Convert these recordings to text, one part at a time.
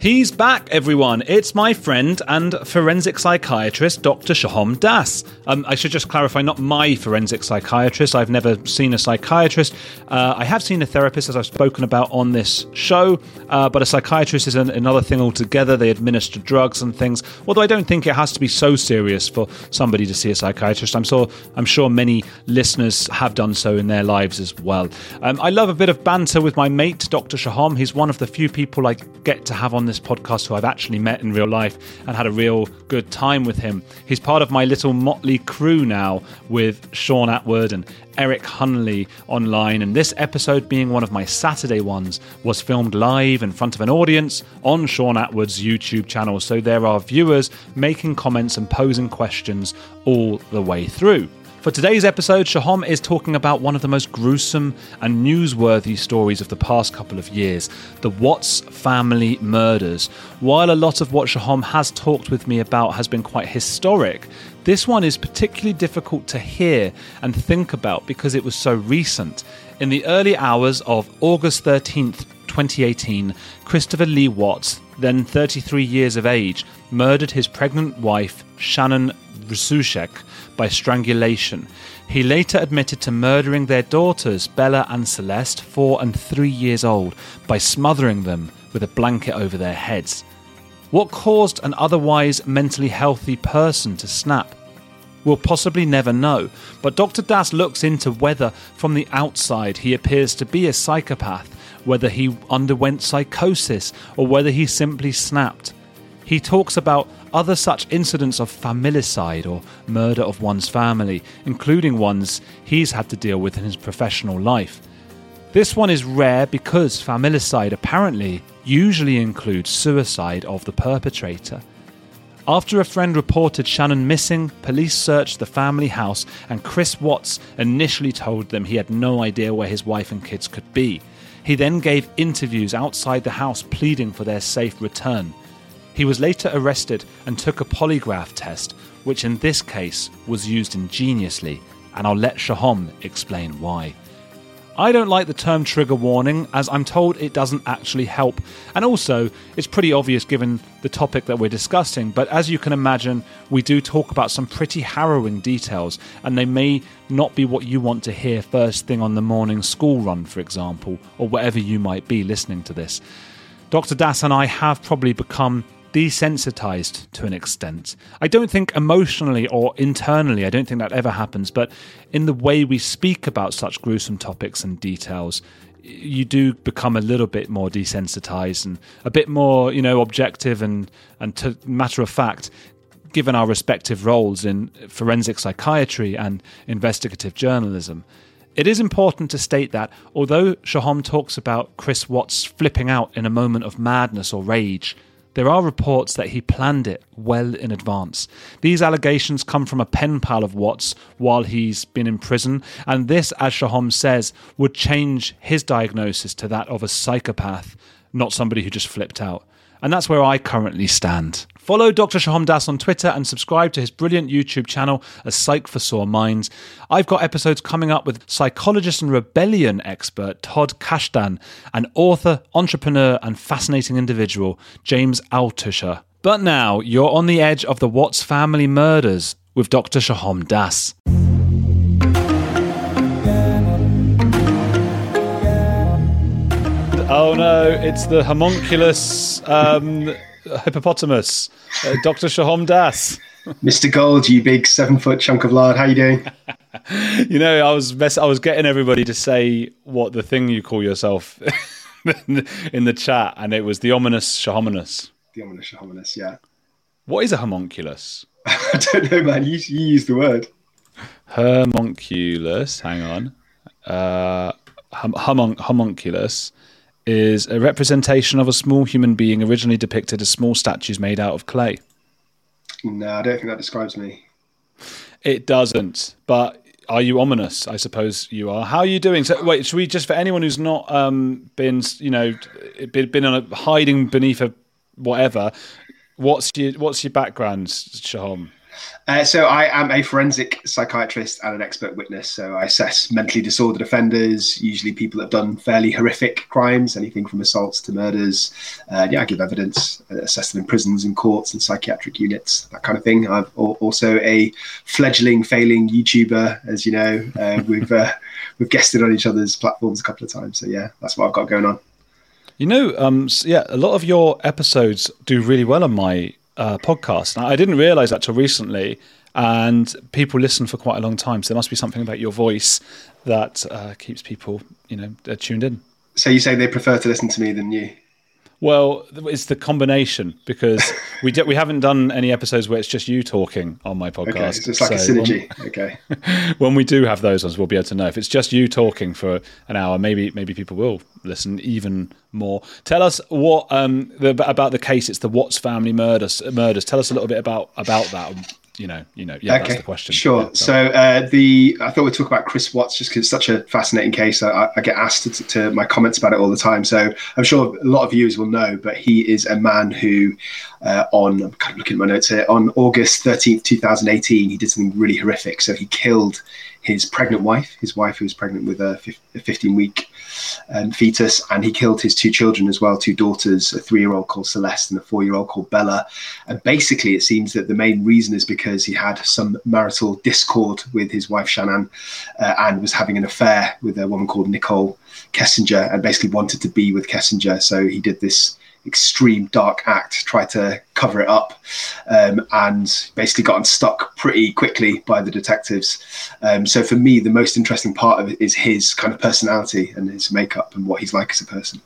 He's back, everyone. It's my friend and forensic psychiatrist, Dr. Sohom Das. Um, I should just clarify, not my forensic psychiatrist. I've never seen a psychiatrist. Uh, I have seen a therapist, as I've spoken about on this show, uh, but a psychiatrist is an, another thing altogether. They administer drugs and things. Although I don't think it has to be so serious for somebody to see a psychiatrist. I'm sure, I'm sure many listeners have done so in their lives as well. Um, I love a bit of banter with my mate, Dr. Sohom. He's one of the few people I get to have on this podcast who I've actually met in real life and had a real good time with him. He's part of my little motley crew now with Sean Atwood and Eric Hunley online, and this episode, being one of my Saturday ones, was filmed live in front of an audience on Sean Atwood's YouTube channel. So there are viewers making comments and posing questions all the way through. For today's episode, Sohom is talking about one of the most gruesome and newsworthy stories of the past couple of years the Watts family murders. While a lot of what Sohom has talked with me about has been quite historic, this one is particularly difficult to hear and think about because it was so recent. In the early hours of August 13th, 2018, Christopher Lee Watts, then 33 years of age, murdered his pregnant wife, Shanann Rzucek, by strangulation. He later admitted to murdering their daughters, Bella and Celeste, four and three years old, by smothering them with a blanket over their heads. What caused an otherwise mentally healthy person to snap? We'll possibly never know, but Dr. Das looks into whether, from the outside, he appears to be a psychopath, whether he underwent psychosis, or whether he simply snapped. He talks about other such incidents of familicide or murder of one's family, including ones he's had to deal with in his professional life. This one is rare because familicide apparently usually includes suicide of the perpetrator. After a friend reported Shanann missing, police searched the family house, and Chris Watts initially told them he had no idea where his wife and kids could be. He then gave interviews outside the house pleading for their safe return. He was later arrested and took a polygraph test, which in this case was used ingeniously, and I'll let Sohom explain why. I don't like the term trigger warning, as I'm told it doesn't actually help, and also it's pretty obvious given the topic that we're discussing. But as you can imagine, we do talk about some pretty harrowing details, and they may not be what you want to hear first thing on the morning school run, for example, or wherever you might be listening to this. Dr. Das and I have probably become desensitized to an extent. I don't think emotionally or internally, I don't think that ever happens, but in the way we speak about such gruesome topics and details, you do become a little bit more desensitized and a bit more, you know, objective and and to matter of fact, given our respective roles in forensic psychiatry and investigative journalism. It is important to state that although Sohom talks about Chris Watts flipping out in a moment of madness or rage, there are reports that he planned it well in advance. These allegations come from a pen pal of Watts while he's been in prison, and this, as Sohom says, would change his diagnosis to that of a psychopath, not somebody who just flipped out. And that's where I currently stand. Follow Dr. Sohom Das on Twitter and subscribe to his brilliant YouTube channel, A Psych for Sore Minds. I've got episodes coming up with psychologist and rebellion expert Todd Kashdan and author, entrepreneur, and fascinating individual James Altucher. But now you're on the edge of the Watts family murders with Dr. Sohom Das. Oh no, it's the homunculus um, hippopotamus, uh, Dr. Sohom Das. Mr. Gold, you big seven foot chunk of lard, how you doing? you know, I was mess- I was getting everybody to say what the thing you call yourself in the chat, and it was the ominous shahominus. The ominous shahominus, yeah. What is a homunculus? I don't know, man. You, you use the word. Homunculus. Hang on. Uh, hum- homunculus is a representation of a small human being originally depicted as small statues made out of clay. No, I don't think that describes me. It doesn't. But are you ominous? I suppose you are. How are you doing? So, wait, should we just for anyone who's not um, been, you know, been, been on a, hiding beneath a whatever? What's your What's your background, Sohom? Uh, so I am a forensic psychiatrist and an expert witness. So I assess mentally disordered offenders, usually people that have done fairly horrific crimes, anything from assaults to murders. Uh, yeah, I give evidence, uh, assess them in prisons and courts and psychiatric units, that kind of thing. I'm also a fledgling, failing YouTuber, as you know. Uh, we've uh, we've guested on each other's platforms a couple of times. So yeah, that's what I've got going on. You know, um, yeah, a lot of your episodes do really well on my uh, podcast. I didn't realize that till recently, and people listen for quite a long time. So there must be something about your voice that uh, keeps people, you know, uh, tuned in. So you say they prefer to listen to me than you? Well, it's the combination because we we haven't done any episodes where it's just you talking on my podcast. Okay, so it's like so a synergy. When, okay. when we do have those ones, we'll be able to know if it's just you talking for an hour. Maybe maybe people will listen even more. Tell us what um, the, about the case. It's the Watts family murders. Murders. Tell us a little bit about about that you know, you know, yeah, okay. that's the question. Sure. Yeah, so uh, the I thought we'd talk about Chris Watts just because it's such a fascinating case. I, I get asked to, to, my comments about it all the time. So I'm sure a lot of viewers will know, but he is a man who, uh, on I'm kind of looking at my notes here, on August 13th, 2018, he did something really horrific. So he killed his pregnant wife, his wife who was pregnant with a 15 week um, fetus, and he killed his two children as well, two daughters, a three-year-old called Celeste and a four-year-old called Bella. And basically, it seems that the main reason is because he had some marital discord with his wife Shanann uh, and was having an affair with a woman called Nichol Kessinger, and basically wanted to be with Kessinger. So he did this extreme dark act, try to cover it up, um, and basically got unstuck pretty quickly by the detectives. Um, so for me, the most interesting part of it is his kind of personality and his makeup and what he's like as a person.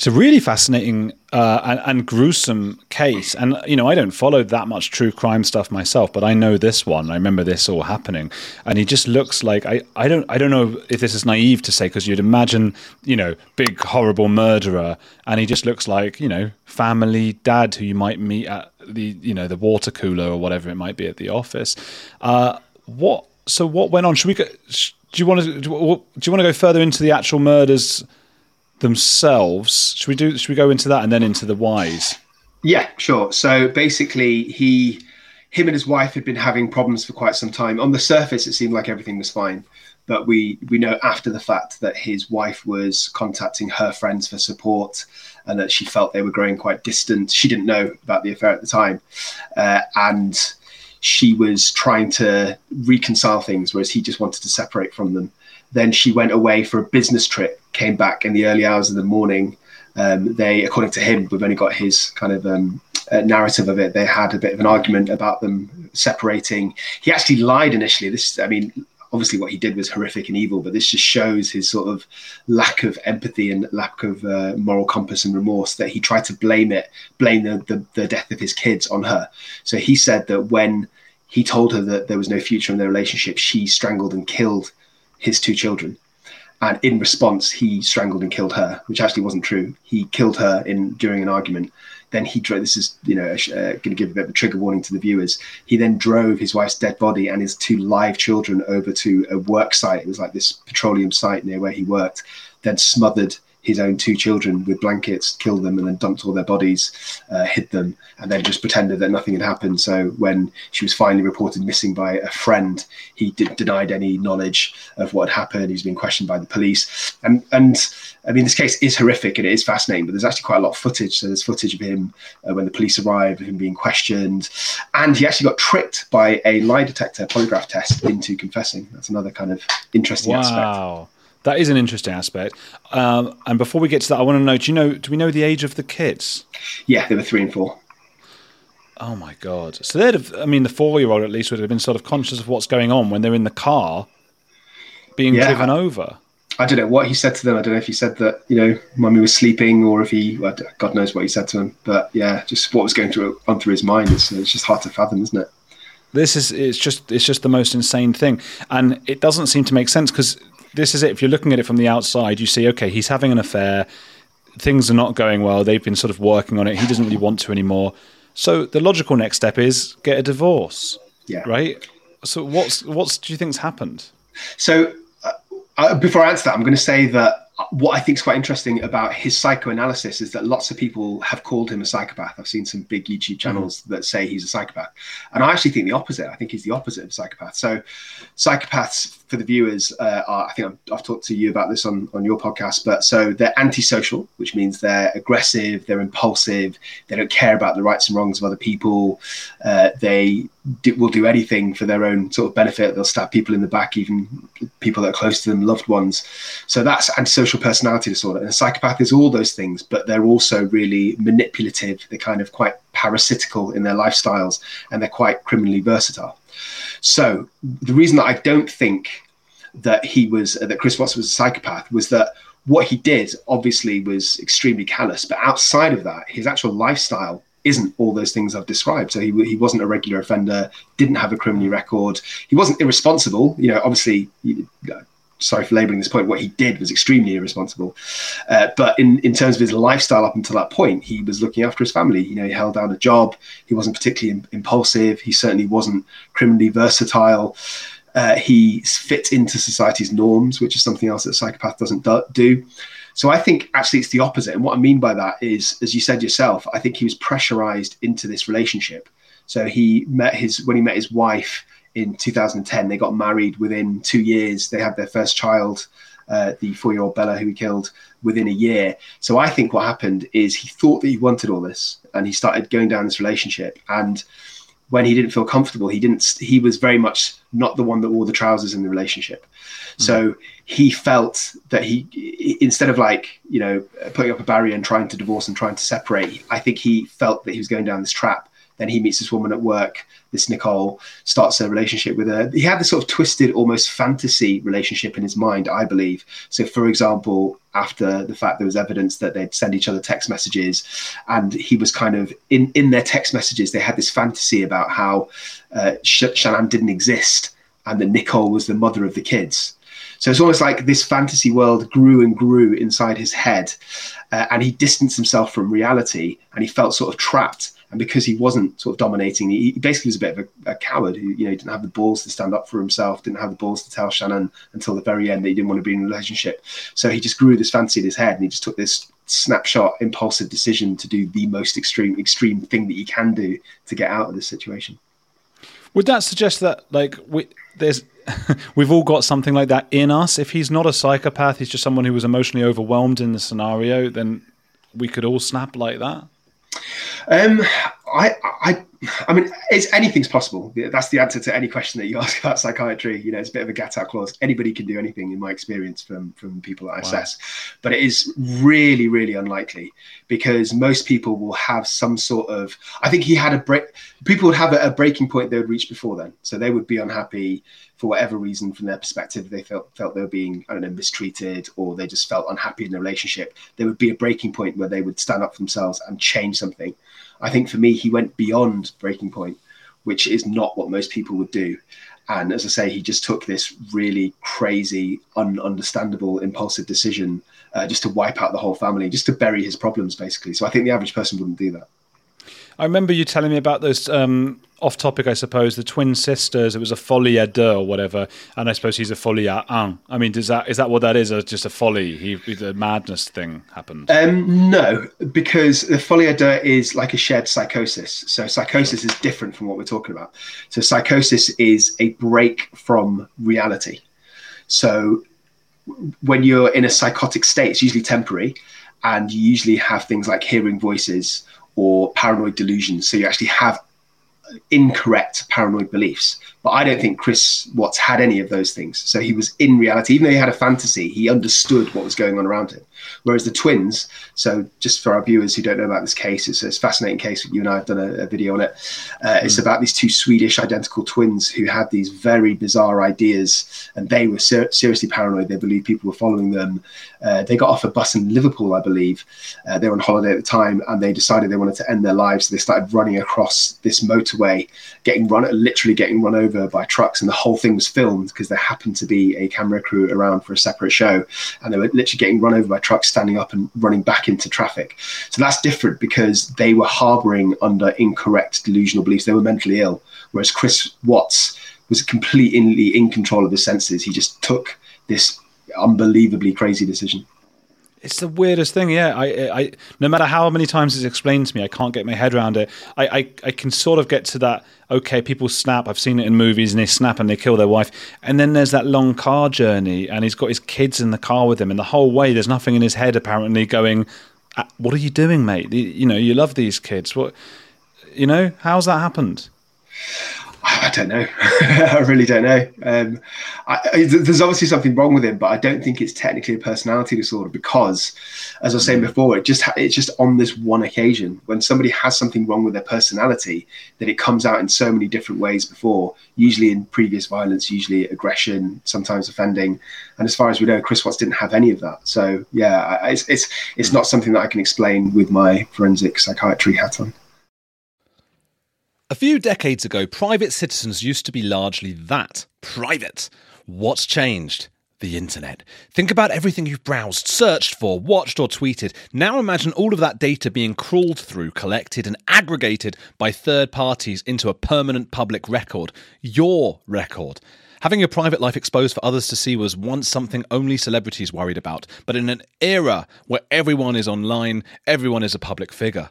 It's a really fascinating uh, and, and, gruesome case. And, you know, I don't follow that much true crime stuff myself, but I know this one. I remember this all happening. And he just looks like I, I don't I don't know if this is naive to say because you'd imagine, you know, big horrible murderer and he just looks like, you know, family dad who you might meet at the, you know, the water cooler or whatever it might be at the office. Uh, what so what went on? Should we go, do you want to do you want to go further into the actual murders themselves. Should we do? Should we go into that and then into the whys? Yeah, sure. So basically, he, him and his wife had been having problems for quite some time. On the surface, it seemed like everything was fine, but we we know after the fact that his wife was contacting her friends for support, and that she felt they were growing quite distant. She didn't know about the affair at the time, uh, and she was trying to reconcile things, whereas he just wanted to separate from them. Then she went away for a business trip, came back in the early hours of the morning. Um, they, according to him, we've only got his kind of um, uh, narrative of it. They had a bit of an argument about them separating. He actually lied initially. This, I mean, obviously what he did was horrific and evil, but this just shows his sort of lack of empathy and lack of uh, moral compass and remorse that he tried to blame it, blame the, the, the death of his kids on her. So he said that when he told her that there was no future in their relationship, she strangled and killed his two children. And in response, he strangled and killed her, which actually wasn't true. He killed her in during an argument. Then he drove. This is you know uh, going to give a bit of a trigger warning to the viewers. He then drove his wife's dead body and his two live children over to a work site. It was like this petroleum site near where he worked. Then smothered his own two children with blankets, killed them, and then dumped all their bodies, uh, hid them, and then just pretended that nothing had happened. So when she was finally reported missing by a friend, he did, denied any knowledge of what had happened. He's been questioned by the police, and and I mean this case is horrific and it is fascinating. But there's actually quite a lot of footage. So there's footage of him uh, when the police arrived, of him being questioned, and he actually got tricked by a lie detector polygraph test into confessing. That's another kind of interesting wow. aspect. That is an interesting aspect. Um, and before we get to that, I want to know: Do you know? Do we know the age of the kids? Yeah, they were three and four. Oh my god! So they'd have. I mean, the four-year-old at least would have been sort of conscious of what's going on when they're in the car, being yeah. driven over. I don't know what he said to them. I don't know if he said that you know mummy was sleeping or if he well, God knows what he said to them. But yeah, just what was going through on through his mind. It's, it's just hard to fathom, isn't it? This is it's just it's just the most insane thing, and it doesn't seem to make sense because this is it. If you're looking at it from the outside, you see, okay, he's having an affair. Things are not going well. They've been sort of working on it. He doesn't really want to anymore. So the logical next step is get a divorce. Yeah. Right. So what's what's do you think's happened? So uh, uh, before I answer that, I'm going to say that what I think is quite interesting about his psychoanalysis is that lots of people have called him a psychopath. I've seen some big YouTube channels mm-hmm. that say he's a psychopath, and I actually think the opposite. I think he's the opposite of a psychopath. So, psychopaths for the viewers, uh, are, I think I've, I've, talked to you about this on on your podcast, but so they're antisocial, which means they're aggressive, they're impulsive, they don't care about the rights and wrongs of other people, uh, they do, will do anything for their own sort of benefit. They'll stab people in the back, even people that are close to them, loved ones. So that's antisocial personality disorder. And a psychopath is all those things, but they're also really manipulative. They're kind of quite parasitical in their lifestyles, and they're quite criminally versatile. So the reason that I don't think that he was that Chris Watson was a psychopath was that what he did obviously was extremely callous, but outside of that, his actual lifestyle isn't all those things I've described. So he, he wasn't a regular offender, didn't have a criminal record. He wasn't irresponsible. You know, obviously, sorry for labeling this point, what he did was extremely irresponsible. Uh, but in, in terms of his lifestyle up until that point, he was looking after his family. You know, he held down a job. He wasn't particularly impulsive. He certainly wasn't criminally versatile. Uh, he fit into society's norms, which is something else that a psychopath doesn't do. So I think actually it's the opposite. And what I mean by that is, as you said yourself, I think he was pressurized into this relationship. So he met his when he met his wife in 2010. They got married within two years. They had their first child, uh, the four-year-old Bella, who he killed within a year. So I think what happened is he thought that he wanted all this, and he started going down this relationship. And when he didn't feel comfortable, he didn't. He was very much not the one that wore the trousers in the relationship. Mm. So he felt that he, instead of like you know putting up a barrier and trying to divorce and trying to separate, I think he felt that he was going down this trap. Then he meets this woman at work, this Nichol, starts a relationship with her. He had this sort of twisted, almost fantasy relationship in his mind, I believe. So, for example, after the fact there was evidence that they'd send each other text messages, and he was kind of in in their text messages, they had this fantasy about how uh, Shanann didn't exist and that Nichol was the mother of the kids. So it's almost like this fantasy world grew and grew inside his head, uh, and he distanced himself from reality, and he felt sort of trapped. And because he wasn't sort of dominating, he, basically was a bit of a, a, coward who, you know, didn't have the balls to stand up for himself, didn't have the balls to tell Shanann until the very end that he didn't want to be in a relationship. So he just grew this fantasy in his head, and he just took this snapshot, impulsive decision to do the most extreme, extreme thing that he can do to get out of this situation. Would that suggest that, like, we, there's we've all got something like that in us. If he's not a psychopath, he's just someone who was emotionally overwhelmed in the scenario, then we could all snap like that. Um, I, I, I mean, it's anything's possible. That's the answer to any question that you ask about psychiatry. You know, it's a bit of a get out clause. Anybody can do anything, in my experience, from from people that I wow. assess. But it is really, really unlikely because most people will have some sort of. I think he had a break. People would have a, a breaking point they would reach before then, so they would be unhappy for whatever reason from their perspective. They felt felt they were being, I don't know, mistreated, or they just felt unhappy in the relationship. There would be a breaking point where they would stand up for themselves and change something I think for me, he went beyond breaking point, which is not what most people would do. And as I say, he just took this really crazy, ununderstandable, impulsive decision uh, just to wipe out the whole family, just to bury his problems, basically. So I think the average person wouldn't do that. I remember you telling me about those um, off topic, I suppose, the twin sisters. It was a folie à deux or whatever, and I suppose he's a folie à un. I mean, is that is that what that is, or just a folly? He the madness thing happened. Um, no, because the folie à deux is like a shared psychosis. So psychosis is different from what we're talking about. So psychosis is a break from reality. So when you're in a psychotic state, it's usually temporary, and you usually have things like hearing voices or paranoid delusions. So you actually have incorrect paranoid beliefs. But I don't think Chris Watts had any of those things. So he was in reality, even though he had a fantasy, he understood what was going on around him. Whereas the twins, so just for our viewers who don't know about this case, it's a fascinating case. You and I have done a, a video on it. Uh, mm. It's about these two Swedish identical twins who had these very bizarre ideas, and they were ser- seriously paranoid. They believed people were following them. Uh, they got off a bus in Liverpool, I believe. Uh, they were on holiday at the time, and they decided they wanted to end their lives. So they started running across this motorway, getting run, literally getting run over by trucks, and the whole thing was filmed because there happened to be a camera crew around for a separate show, and they were literally getting run over by trucks standing up and running back into traffic. So that's different because they were harboring under incorrect delusional beliefs. They were mentally ill, whereas Chris Watts was completely in control of his senses. He just took this unbelievably crazy decision. It's the weirdest thing, yeah. I, I, no matter how many times it's explained to me, I can't get my head around it. I, I, I can sort of get to that. Okay, people snap. I've seen it in movies, and they snap and they kill their wife. And then there's that long car journey, and he's got his kids in the car with him, and the whole way there's nothing in his head apparently going. Ah, what are you doing, mate? You know, you love these kids. What, you know, how's that happened? I don't know. I really don't know. Um, I, I, there's obviously something wrong with him, but I don't think it's technically a personality disorder because, as I was saying mm. before, it just it's just on this one occasion when somebody has something wrong with their personality that it comes out in so many different ways before. Usually in previous violence, usually aggression, sometimes offending, and as far as we know, Chris Watts didn't have any of that. So yeah, it's it's it's not something that I can explain with my forensic psychiatry hat on. A few decades ago, private citizens used to be largely that private. What's changed? The internet. Think about everything you've browsed, searched for, watched, or tweeted. Now imagine all of that data being crawled through, collected, and aggregated by third parties into a permanent public record. Your record. Having your private life exposed for others to see was once something only celebrities worried about, but in an era where everyone is online, everyone is a public figure.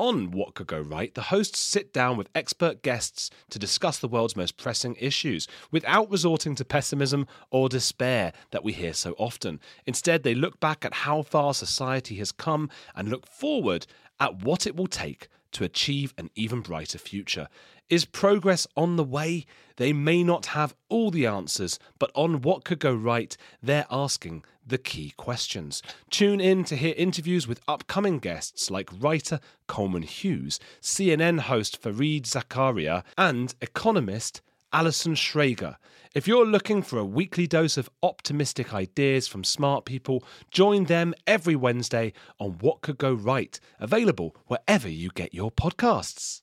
On What Could Go Right, the hosts sit down with expert guests to discuss the world's most pressing issues without resorting to pessimism or despair that we hear so often. Instead, they look back at how far society has come and look forward at what it will take to achieve an even brighter future. Is progress on the way? They may not have all the answers, but on what could go right, they're asking the key questions. Tune in to hear interviews with upcoming guests like writer Coleman Hughes, CNN host Fareed Zakaria, and economist Alison Schrager. If you're looking for a weekly dose of optimistic ideas from smart people, join them every Wednesday on What Could Go Right, available wherever you get your podcasts.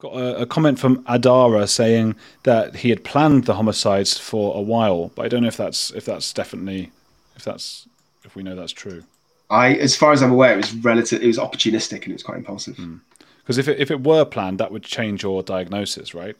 Got a, a, comment from Adara saying that he had planned the homicides for a while, but I don't know if that's if that's definitely if that's if we know that's true. I, as far as I'm aware, it was relative. It was opportunistic and it was quite impulsive. Hmm. Because if it, if it were planned, that would change your diagnosis, right?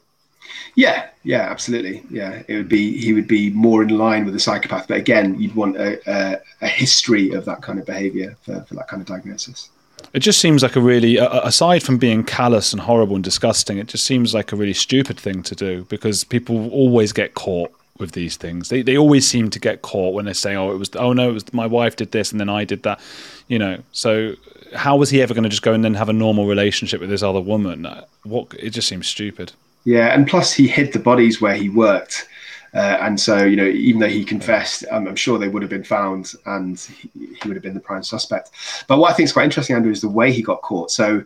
Yeah, yeah, absolutely. Yeah, it would be he would be more in line with a psychopath. But again, you'd want a, a, a history of that kind of behaviour for, for that kind of diagnosis. It just seems like a really, aside from being callous and horrible and disgusting, it just seems like a really stupid thing to do because people always get caught with these things. They they always seem to get caught when they say, "Oh, it was oh no, it was my wife did this and then I did that," you know. So how was he ever going to just go and then have a normal relationship with this other woman? What it just seems stupid. Yeah, and plus he hid the bodies where he worked. Uh, and so, you know, even though he confessed, um, I'm sure they would have been found and he, he, would have been the prime suspect. But what I think is quite interesting, Andrew, is the way he got caught. So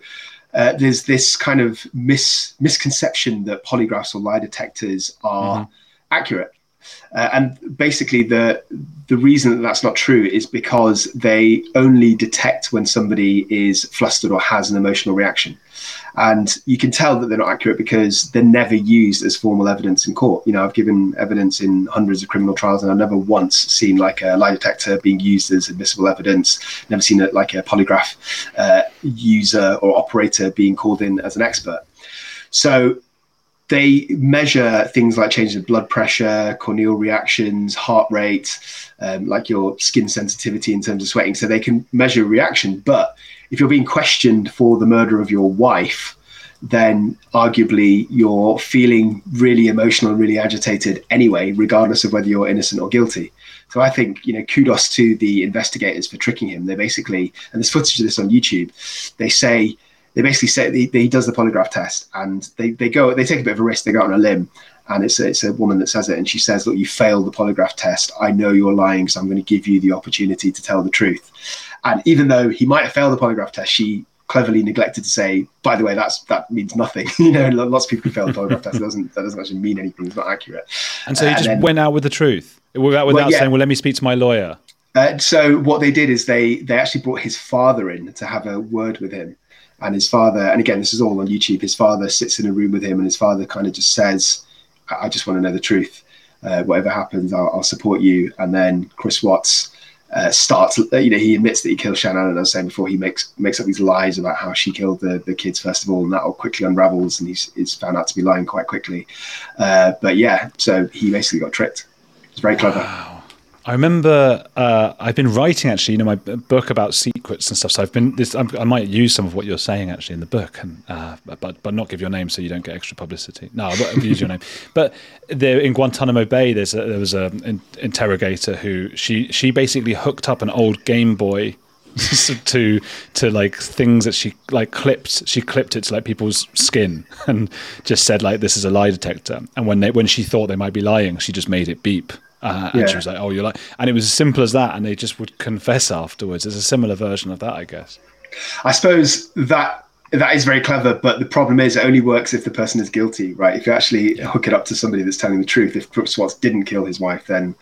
uh, there's this kind of mis- misconception that polygraphs or lie detectors are mm-hmm. accurate. Uh, and basically, the the reason that that's not true is because they only detect when somebody is flustered or has an emotional reaction. And you can tell that they're not accurate because they're never used as formal evidence in court. You know, I've given evidence in hundreds of criminal trials, and I've never once seen like a lie detector being used as admissible evidence. Never seen it like a polygraph uh, user or operator being called in as an expert. So they measure things like changes in blood pressure, corneal reactions, heart rate, um, like your skin sensitivity in terms of sweating. So they can measure reaction. But if you're being questioned for the murder of your wife, then arguably you're feeling really emotional and really agitated anyway, regardless of whether you're innocent or guilty. So I think, you know, kudos to the investigators for tricking him. They basically, and there's footage of this on YouTube, they say, they basically say he, he does the polygraph test and they, they go, they take a bit of a risk, they go on a limb and it's a, it's a woman that says it and she says look you failed the polygraph test. I know you're lying so i'm going to give you the opportunity to tell the truth. And even though he might have failed the polygraph test she cleverly neglected to say by the way that's that means nothing. You know lots of people fail the polygraph test doesn't that doesn't actually mean anything it's not accurate. And so he uh, just then, went out with the truth? Without, without well, yeah. saying well let me speak to my lawyer. Uh, so what they did is they they actually brought his father in to have a word with him and his father and again this is all on youtube his father sits in a room with him and his father kind of just says I just want to know the truth. Uh, whatever happens, I'll, I'll, support you. And then Chris Watts uh, starts, you know, he admits that he killed Shanann, and I was saying before, he makes makes up these lies about how she killed the, the kids first of all, and that all quickly unravels, and he's, he's found out to be lying quite quickly. Uh, but yeah, so he basically got tricked. It's very clever. Wow. I remember uh, I've been writing actually, you know, my book about secrets and stuff. So I've been this. I'm, i might use some of what you're saying actually in the book, and uh, but but not give your name so you don't get extra publicity. No, I'll use your name. But there in Guantanamo Bay, there's a, there was an interrogator who she she basically hooked up an old Game Boy to to like things that she like clipped she clipped it to like people's skin and just said like this is a lie detector and when they when she thought they might be lying she just made it beep uh, and yeah. she was like, "Oh, you're like," and it was as simple as that, and they just would confess afterwards. It's a similar version of that, I guess. I suppose that that is very clever, but the problem is it only works if the person is guilty, right? If you actually yeah. hook it up to somebody that's telling the truth, if Brooks Watts didn't kill his wife, then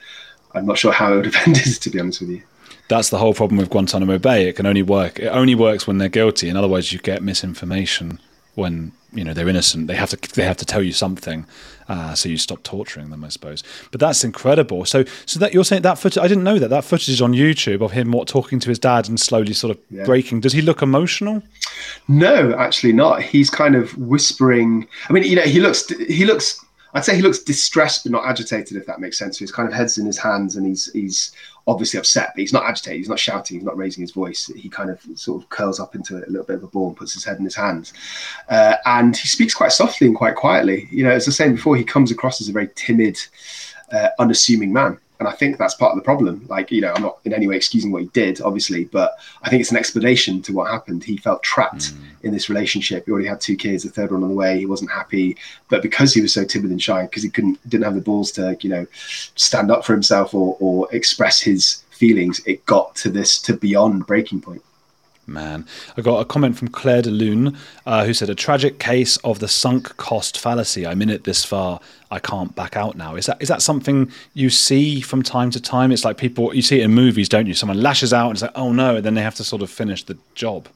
I'm not sure how it would have ended. To be honest with you, that's the whole problem with Guantanamo Bay. It can only work. It only works when they're guilty, and otherwise you get misinformation when you know they're innocent. They have to they have to tell you something, uh, so you stop torturing them, I suppose. But that's incredible. So, so that you're saying that footage? I didn't know that that footage is on YouTube of him what talking to his dad and slowly sort of yeah. breaking. Does he look emotional? No, actually not. He's kind of whispering. I mean, you know, he looks he looks. I'd say he looks distressed but not agitated, if that makes sense. So his kind of head's in his hands and he's he's obviously upset, but he's not agitated. He's not shouting. He's not raising his voice. He kind of sort of curls up into a little bit of a ball and puts his head in his hands. Uh, and he speaks quite softly and quite quietly. You know, as I was saying before, he comes across as a very timid, uh, unassuming man. And I think that's part of the problem. Like, you know, I'm not in any way excusing what he did, obviously, but I think it's an explanation to what happened. He felt trapped mm. in this relationship. He already had two kids, the third one on the way. He wasn't happy, but because he was so timid and shy, because he couldn't, didn't have the balls to, you know, stand up for himself or, or express his feelings, it got to this to beyond breaking point. Man, I got a comment from Claire de Lune uh, who said, "A tragic case of the sunk cost fallacy. I'm in it this far. I can't back out now." Is that is that something you see from time to time? It's like people you see it in movies, don't you? Someone lashes out and it's like, "Oh no," and then they have to sort of finish the job.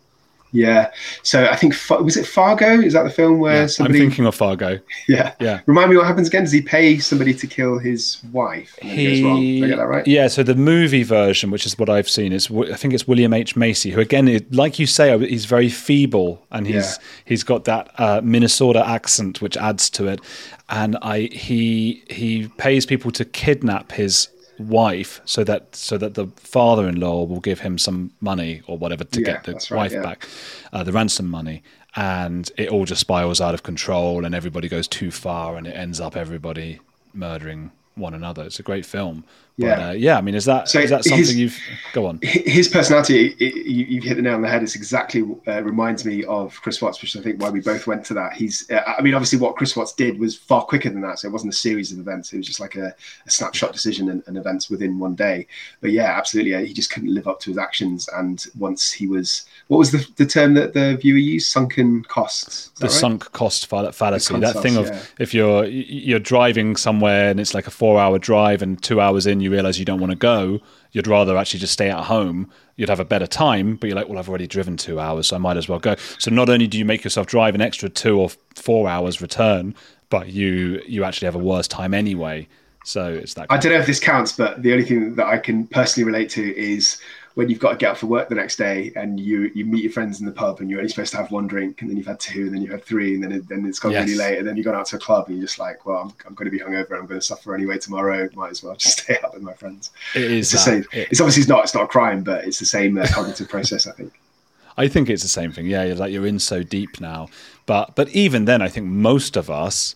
Yeah. So I think was it Fargo? Is that the film where I'm thinking of Fargo. yeah. Yeah. Remind me what happens again? Does he pay somebody to kill his wife? He. Did I get that right? Yeah, so the movie version, which is what I've seen, is I think it's William H Macy, who again, like you say, he's very feeble and he's Yeah. he's got that uh, Minnesota accent, which adds to it. And I he he pays people to kidnap his wife so that so that the father-in-law will give him some money or whatever to Yeah, get the right, wife yeah. back, uh, the ransom money. And it all just spirals out of control, and everybody goes too far, and it ends up everybody murdering one another. It's a great film. But, Yeah. uh, yeah. I mean, is that So is that something his- you've go on? his personality, it, you, you've hit the nail on the head. It's exactly uh, reminds me of Chris Watts, which I think why we both went to that. He's, uh, I mean, obviously, what Chris Watts did was far quicker than that. So it wasn't a series of events; it was just like a, a snapshot decision and, and events within one day. But yeah, absolutely, uh, he just couldn't live up to his actions. And once he was, what was the, the term that the viewer used? Sunken costs. The right? sunk cost fall- fallacy. That thing of costs, if you're you're driving somewhere and it's like a four-hour drive, and two hours in you realize you don't want to go. You'd rather actually just stay at home. You'd have a better time, but you're like, well, I've already driven two hours, so I might as well go. So not only do you make yourself drive an extra two or four hours return, but you you actually have a worse time anyway. So it's that. I don't know if this counts, but the only thing that I can personally relate to is when you've got to get up for work the next day and you you meet your friends in the pub and you're only supposed to have one drink and then you've had two and then you've had three and then it, then it's gone Yes. really late and then you've gone out to a club and you're just like, well, I'm, I'm going to be hungover. I'm going to suffer anyway tomorrow. Might as well just stay out with my friends. It is It's the same. It- It's obviously not it's not a crime, but it's the same uh, cognitive process. I think. I think it's the same thing. Yeah, you're like you're in so deep now. But but even then, I think most of us,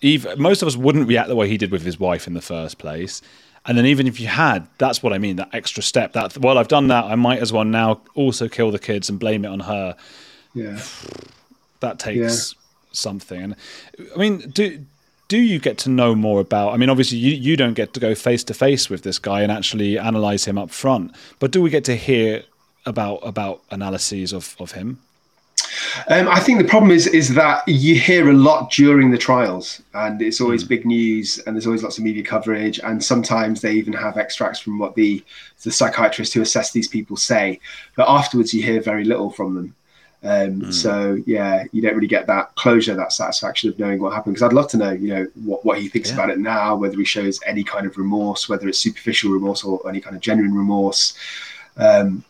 even most of us wouldn't react the way he did with his wife in the first place. And then even if you had, that's what I mean. That extra step. That well, I've done that. I might as well now also kill the kids and blame it on her. Yeah. That takes something. And I mean, do do you get to know more about? I mean, obviously you you don't get to go face to face with this guy and actually analyze him up front. But do we get to hear about about analyses of of him? Um, I think the problem is is that you hear a lot during the trials, and it's always big news, and there's always lots of media coverage, and sometimes they even have extracts from what the the psychiatrists who assess these people say, but afterwards you hear very little from them. Um, So yeah, you don't really get that closure, that satisfaction of knowing what happened. Because I'd love to know, you know, what, what he thinks about it now, whether he shows any kind of remorse, whether it's superficial remorse or any kind of genuine remorse. Um,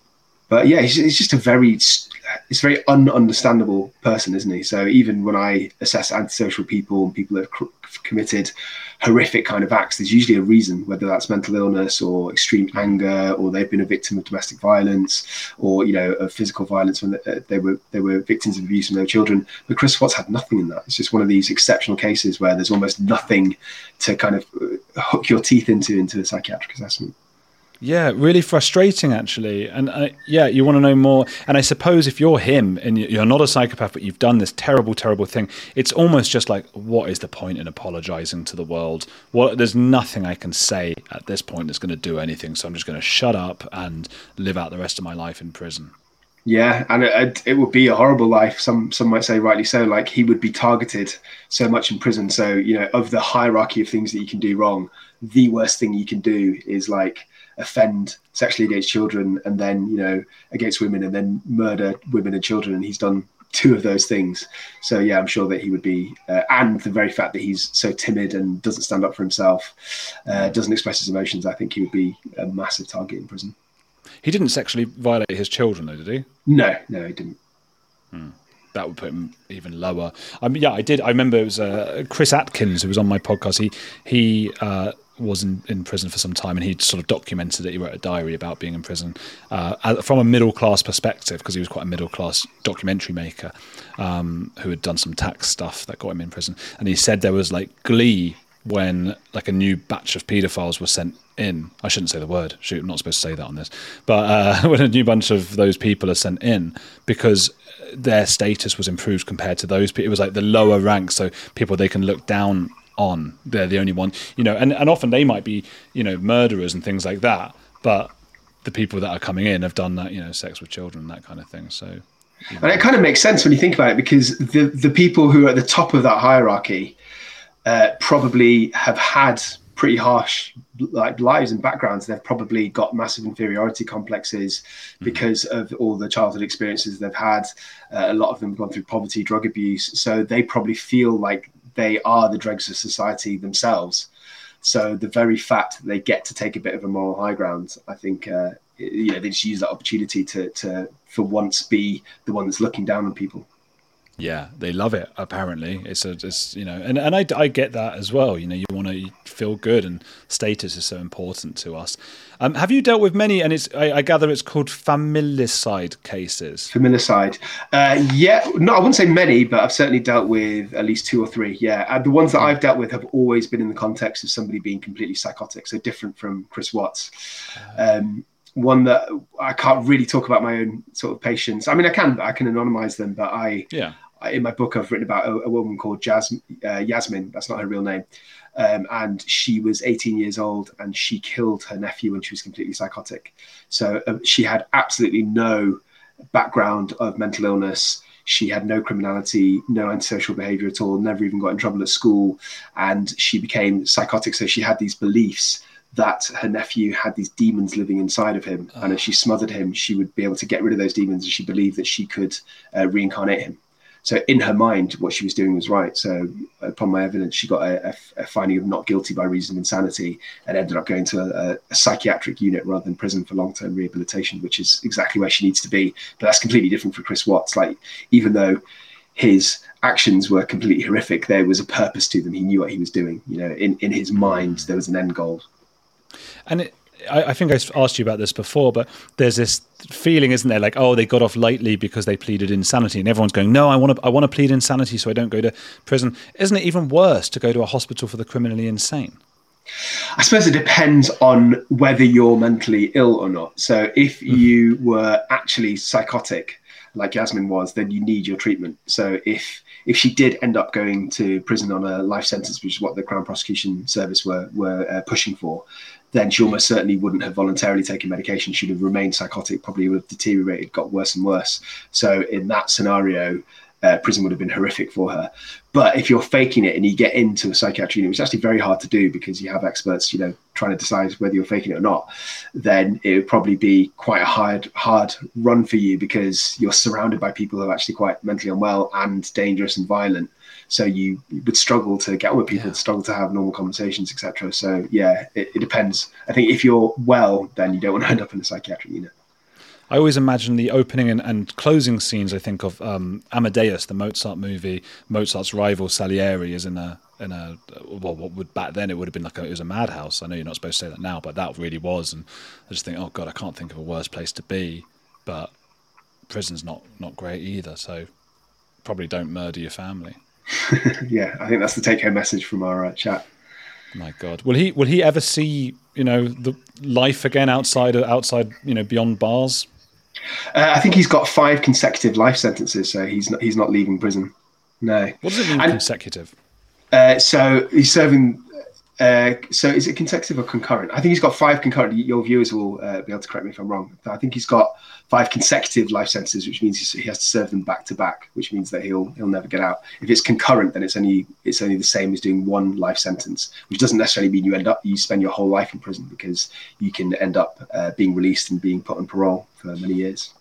but yeah, he's, he's just a very, it's very ununderstandable person, isn't he? So even when I assess antisocial people and people that have committed horrific kind of acts, there's usually a reason, whether that's mental illness or extreme anger, or they've been a victim of domestic violence, or you know, of physical violence when they, they were they were victims of abuse when their children. But Chris Watts had nothing in that. It's just one of these exceptional cases where there's almost nothing to kind of uh, hook your teeth into into a psychiatric assessment. Yeah, really frustrating actually. And uh, yeah, you want to know more. And I suppose if you're him and you- you're not a psychopath, but you've done this terrible, terrible thing, it's almost just like, what is the point in apologizing to the world? Well, there's nothing I can say at this point that's going to do anything. So I'm just going to shut up and live out the rest of my life in prison. Yeah, and it, it would be a horrible life. Some some might say rightly so. Like he would be targeted so much in prison. So you know, of the hierarchy of things that you can do wrong, the worst thing you can do is like offend sexually against children, and then you know against women, and then murder women and children. And he's done two of those things. So yeah, I'm sure that he would be, uh, and the very fact that he's so timid and doesn't stand up for himself, uh, doesn't express his emotions, I think he would be a massive target in prison. He didn't sexually violate his children, though, did he? No, no, he didn't. that would put him even lower. I mean, yeah, I did. I remember it was uh, Chris Atkins who was on my podcast. He he uh, was in, in prison for some time, and he sort of documented it. He wrote a diary about being in prison uh, from a middle class perspective because he was quite a middle class documentary maker um, who had done some tax stuff that got him in prison. And he said there was like glee when like a new batch of paedophiles were sent in. I shouldn't say the word. Shoot, I'm not supposed to say that on this. But uh, when a new bunch of those people are sent in because their status was improved compared to those people. It was like the lower ranks, so people they can look down on. They're the only one, you know, and, and often they might be, you know, murderers and things like that. But the people that are coming in have done that, you know, sex with children, that kind of thing. So And it kind of makes sense when you think about it because the, the people who are at the top of that hierarchy uh, probably have had pretty harsh like lives and backgrounds. They've probably got massive inferiority complexes mm-hmm. because of all the childhood experiences they've had. Uh, a lot of them have gone through poverty, drug abuse, so they probably feel like they are the dregs of society themselves. So the very fact that they get to take a bit of a moral high ground, I think, uh, you know, they just use that opportunity to, to, for once, be the one that's looking down on people. Yeah, they love it. Apparently, it's a, it's you know, and and I, I get that as well. You know, you want to feel good, and status is so important to us. Um, have you dealt with many? And it's I, I gather it's called familicide cases. Familicide, uh, yeah. No, I wouldn't say many, but I've certainly dealt with at least two or three. Yeah, and the ones that I've dealt with have always been in the context of somebody being completely psychotic, so different from Chris Watts. Um, one that I can't really talk about my own sort of patients. I mean, I can I can anonymize them, but I yeah in my book, I've written about a, a woman called Jas, uh, Yasmin. That's not her real name. Um, and she was 18 years old and she killed her nephew when she was completely psychotic. So uh, she had absolutely no background of mental illness. She had no criminality, no antisocial behavior at all, never even got in trouble at school. And she became psychotic. So she had these beliefs that her nephew had these demons living inside of him. Oh. And if she smothered him, she would be able to get rid of those demons. And she believed that she could uh, reincarnate him. So in her mind, what she was doing was right. So upon my evidence, she got a, a, finding of not guilty by reason of insanity and ended up going to a, a psychiatric unit rather than prison for long-term rehabilitation, which is exactly where she needs to be. But that's completely different for Chris Watts. Like even though his actions were completely horrific, there was a purpose to them. He knew what he was doing. You know, in, in his mind, there was an end goal. And it, I, I, think I asked you about this before, but there's this feeling, isn't there? Like, oh, they got off lightly because they pleaded insanity, and everyone's going, no, I want to, I want to plead insanity so I don't go to prison. Isn't it even worse to go to a hospital for the criminally insane? I suppose it depends on whether you're mentally ill or not. So if mm. you were actually psychotic, like Yasmin was, then you need your treatment. So if if she did end up going to prison on a life sentence, which is what the Crown Prosecution Service were were uh, pushing for, then she almost certainly wouldn't have voluntarily taken medication. She'd have remained psychotic, probably would have deteriorated, got worse and worse. So in that scenario, uh, prison would have been horrific for her. But if you're faking it and you get into a psychiatric unit, which is actually very hard to do because you have experts, you know, trying to decide whether you're faking it or not, then it would probably be quite a hard, hard run for you because you're surrounded by people who are actually quite mentally unwell and dangerous and violent. So you would struggle to get on with people, yeah. struggle to have normal conversations, etc. So yeah, it, it depends. I think if you're well, then you don't want to end up in a psychiatric unit. I always imagine the opening and, and closing scenes. I think of um, Amadeus, the Mozart movie. Mozart's rival Salieri is in a in a well, what would back then it would have been like a, it was a madhouse. I know you're not supposed to say that now, but that really was. And I just think, oh god, I can't think of a worse place to be. But prison's not not great either. So probably don't murder your family. yeah, I think that's the take home message from our uh, chat. My God, will he will he ever see you know the life again outside outside you know beyond bars? Uh, I think he's got five consecutive life sentences, so he's not he's not leaving prison. No. What does it mean and, consecutive? Uh, so he's serving uh, so is it consecutive or concurrent? I think he's got five concurrent. Your viewers will uh, be able to correct me if I'm wrong. I think he's got five consecutive life sentences, which means he has to serve them back to back, which means that he'll he'll never get out. If it's concurrent, then it's only it's only the same as doing one life sentence, which doesn't necessarily mean you end up you spend your whole life in prison because you can end up uh, being released and being put on parole for many years.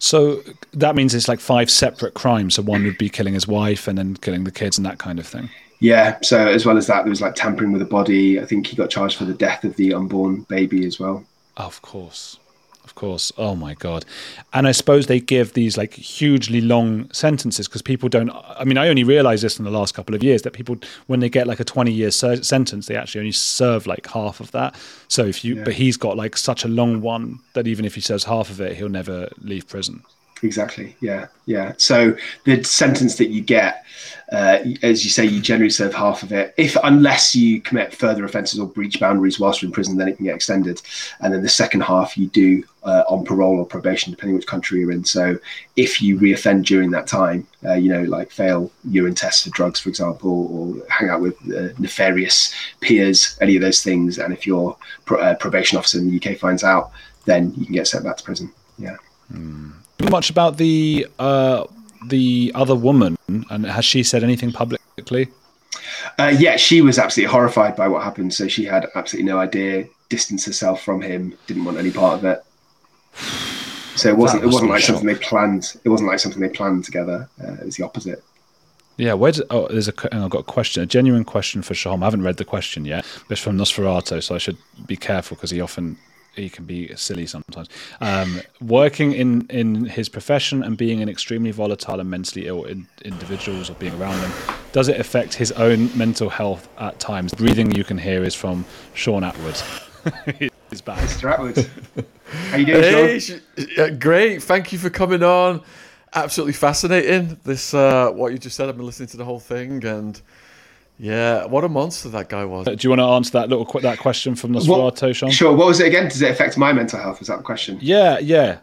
So that means it's like five separate crimes. So one would be killing his wife and then killing the kids and that kind of thing. Yeah. So as well as that, there was like tampering with a body. I think he got charged for the death of the unborn baby as well. Of course. Of course. Oh my god. And I suppose they give these like hugely long sentences because people don't I mean I only realized this in the last couple of years that people when they get like a 20 year ser- sentence they actually only serve like half of that. So if you yeah. but he's got like such a long one that even if he serves half of it he'll never leave prison. Exactly. Yeah. Yeah. So the sentence that you get, uh, as you say, you generally serve half of it. If unless you commit further offences or breach boundaries whilst you're in prison, then it can get extended. And then the second half you do uh, on parole or probation, depending which country you're in. So if you reoffend during that time, uh, you know, like fail urine tests for drugs, for example, or hang out with uh, nefarious peers, any of those things, and if your pro- uh, probation officer in the UK finds out, then you can get sent back to prison. Yeah. Mm much about the uh, the other woman, and has she said anything publicly? Uh, yeah, she was absolutely horrified by what happened. So she had absolutely no idea, distanced herself from him, didn't want any part of it. So it wasn't. That It wasn't like be something they planned. It wasn't like something they planned together. Uh, it was the opposite. Yeah, where did, oh, there's a, I've got a question, a genuine question for Sohom. I haven't read the question yet, but it's from Nosferatu, so I should be careful because he often he can be silly sometimes. Um, working in in his profession and being an extremely volatile and mentally ill in, individuals or being around them, does it affect his own mental health at times? breathing you can hear is from Sean Atwood. He's back. Mr. Atwood, how you doing, Hey, Sean? sh- yeah, great. Thank you for coming on. Absolutely fascinating. This uh, what you just said. I've been listening to the whole thing, and yeah, what a monster that guy was. Do you want to answer that little qu- that question from What- Nosferatu, Sean? Sure. What was it again? Does it affect my mental health? Was that the question? Yeah, yeah.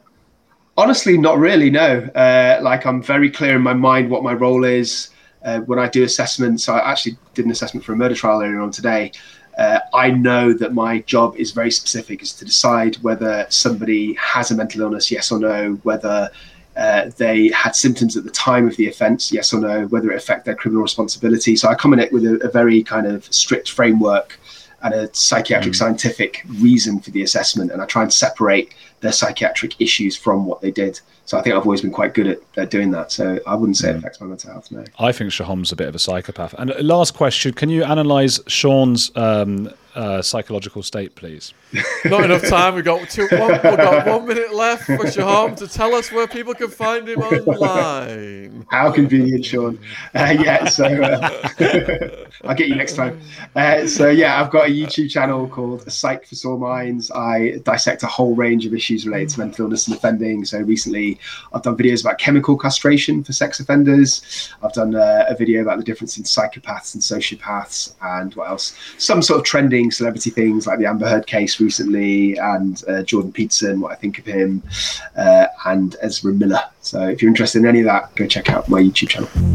Honestly, not really. No. Uh, like I'm very clear in my mind what my role is uh, when I do assessments. I actually did an assessment for a murder trial earlier on today. Uh, I know that my job is very specific, is to decide whether somebody has a mental illness, yes or no, whether uh, they had symptoms at the time of the offence, yes or no, whether it affect their criminal responsibility. So I come in it with a, a very kind of strict framework and a psychiatric scientific reason for the assessment, and I try and separate their psychiatric issues from what they did. So I think I've always been quite good at, at doing that. So I wouldn't say it affects my mental health. No. I think Sohom's a bit of a psychopath. And uh, last question: Can you analyse Sean's um, uh, psychological state, please? Not enough time. We got two. One, we got one minute left for Sohom to tell us where people can find him online. How convenient, Sean. Uh, yeah, so uh, I'll get you next time. Uh, so yeah, I've got a YouTube channel called Psych for Sore Minds. I dissect a whole range of issues related to mental illness and offending. So recently, I've done videos about chemical castration for sex offenders. I've done uh, a video about the difference in psychopaths and sociopaths, and what else? Some sort of trending celebrity things like the Amber Heard case recently, and uh, Jordan Peterson, what I think of him, uh, and Ezra Miller. So if you're interested in any of that, go check out my YouTube channel.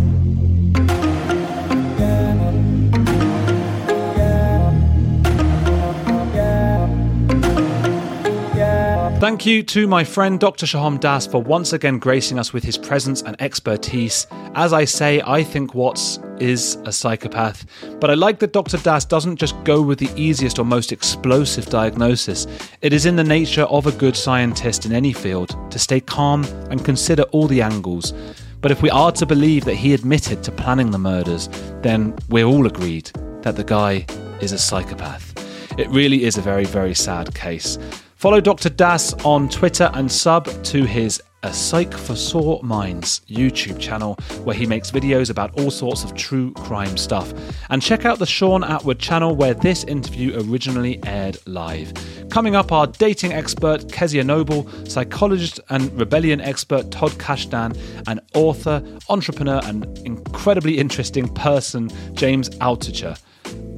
Thank you to my friend Dr. Sohom Das for once again gracing us with his presence and expertise. As I say, I think Watts is a psychopath, but I like that Dr. Das doesn't just go with the easiest or most explosive diagnosis. It is in the nature of a good scientist in any field to stay calm and consider all the angles. But if we are to believe that he admitted to planning the murders, then we're all agreed that the guy is a psychopath. It really is a very, very sad case. Follow Dr. Das on Twitter and sub to his A Psych for Sore Minds YouTube channel, where he makes videos about all sorts of true crime stuff. And check out the Sean Atwood channel, where this interview originally aired live. Coming up, our dating expert Kezia Noble, psychologist and rebellion expert Todd Kashdan, and author, entrepreneur, and incredibly interesting person James Altucher.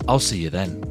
I'll see you then.